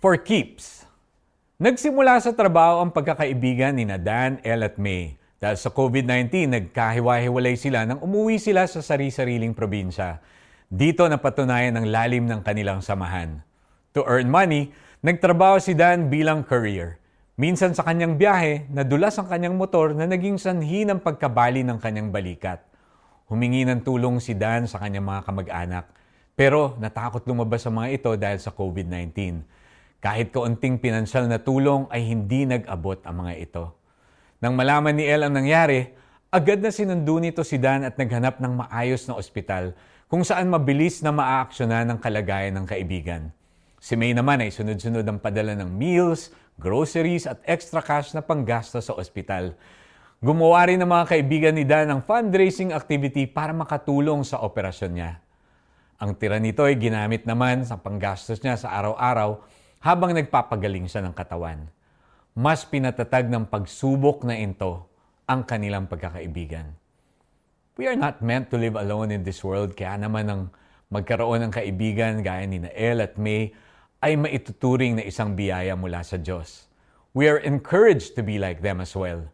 for keeps. Nagsimula sa trabaho ang pagkakaibigan ni Dan, El at May. Dahil sa COVID-19, nagkahiwa-hiwalay sila nang umuwi sila sa sari-sariling probinsya. Dito napatunayan ang lalim ng kanilang samahan. To earn money, nagtrabaho si Dan bilang courier. Minsan sa kanyang biyahe, nadulas ang kanyang motor na naging sanhi ng pagkabali ng kanyang balikat. Humingi ng tulong si Dan sa kanyang mga kamag-anak. Pero natakot lumabas ang mga ito dahil sa COVID-19. Kahit kaunting pinansyal na tulong ay hindi nag-abot ang mga ito. Nang malaman ni El ang nangyari, agad na sinundo nito si Dan at naghanap ng maayos na ospital kung saan mabilis na maaaksyonan ang kalagayan ng kaibigan. Si May naman ay sunod-sunod ang padala ng meals, groceries at extra cash na panggasto sa ospital. Gumawa rin ng mga kaibigan ni Dan ng fundraising activity para makatulong sa operasyon niya. Ang tira nito ay ginamit naman sa panggastos niya sa araw-araw habang nagpapagaling siya ng katawan. Mas pinatatag ng pagsubok na ito ang kanilang pagkakaibigan. We are not meant to live alone in this world, kaya naman ang magkaroon ng kaibigan gaya ni Nael at May ay maituturing na isang biyaya mula sa Diyos. We are encouraged to be like them as well.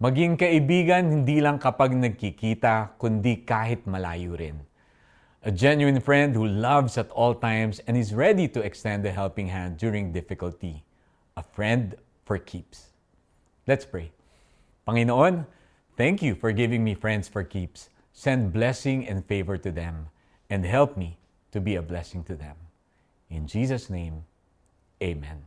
Maging kaibigan hindi lang kapag nagkikita, kundi kahit malayo rin a genuine friend who loves at all times and is ready to extend a helping hand during difficulty, a friend for keeps. Let's pray. Panginoon, thank you for giving me friends for keeps. Send blessing and favor to them and help me to be a blessing to them. In Jesus' name, Amen.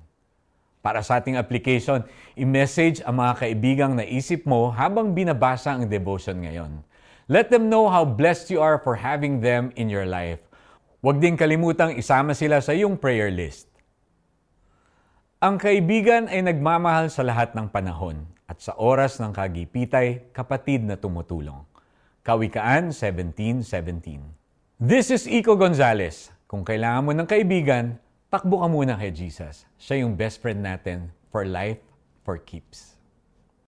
Para sa ating application, i-message ang mga kaibigang naisip mo habang binabasa ang devotion ngayon. Let them know how blessed you are for having them in your life. Huwag din kalimutang isama sila sa iyong prayer list. Ang kaibigan ay nagmamahal sa lahat ng panahon at sa oras ng kagipitay, kapatid na tumutulong. Kawikaan 17.17 This is Iko Gonzalez. Kung kailangan mo ng kaibigan, takbo ka muna kay Jesus. Siya yung best friend natin for life, for keeps.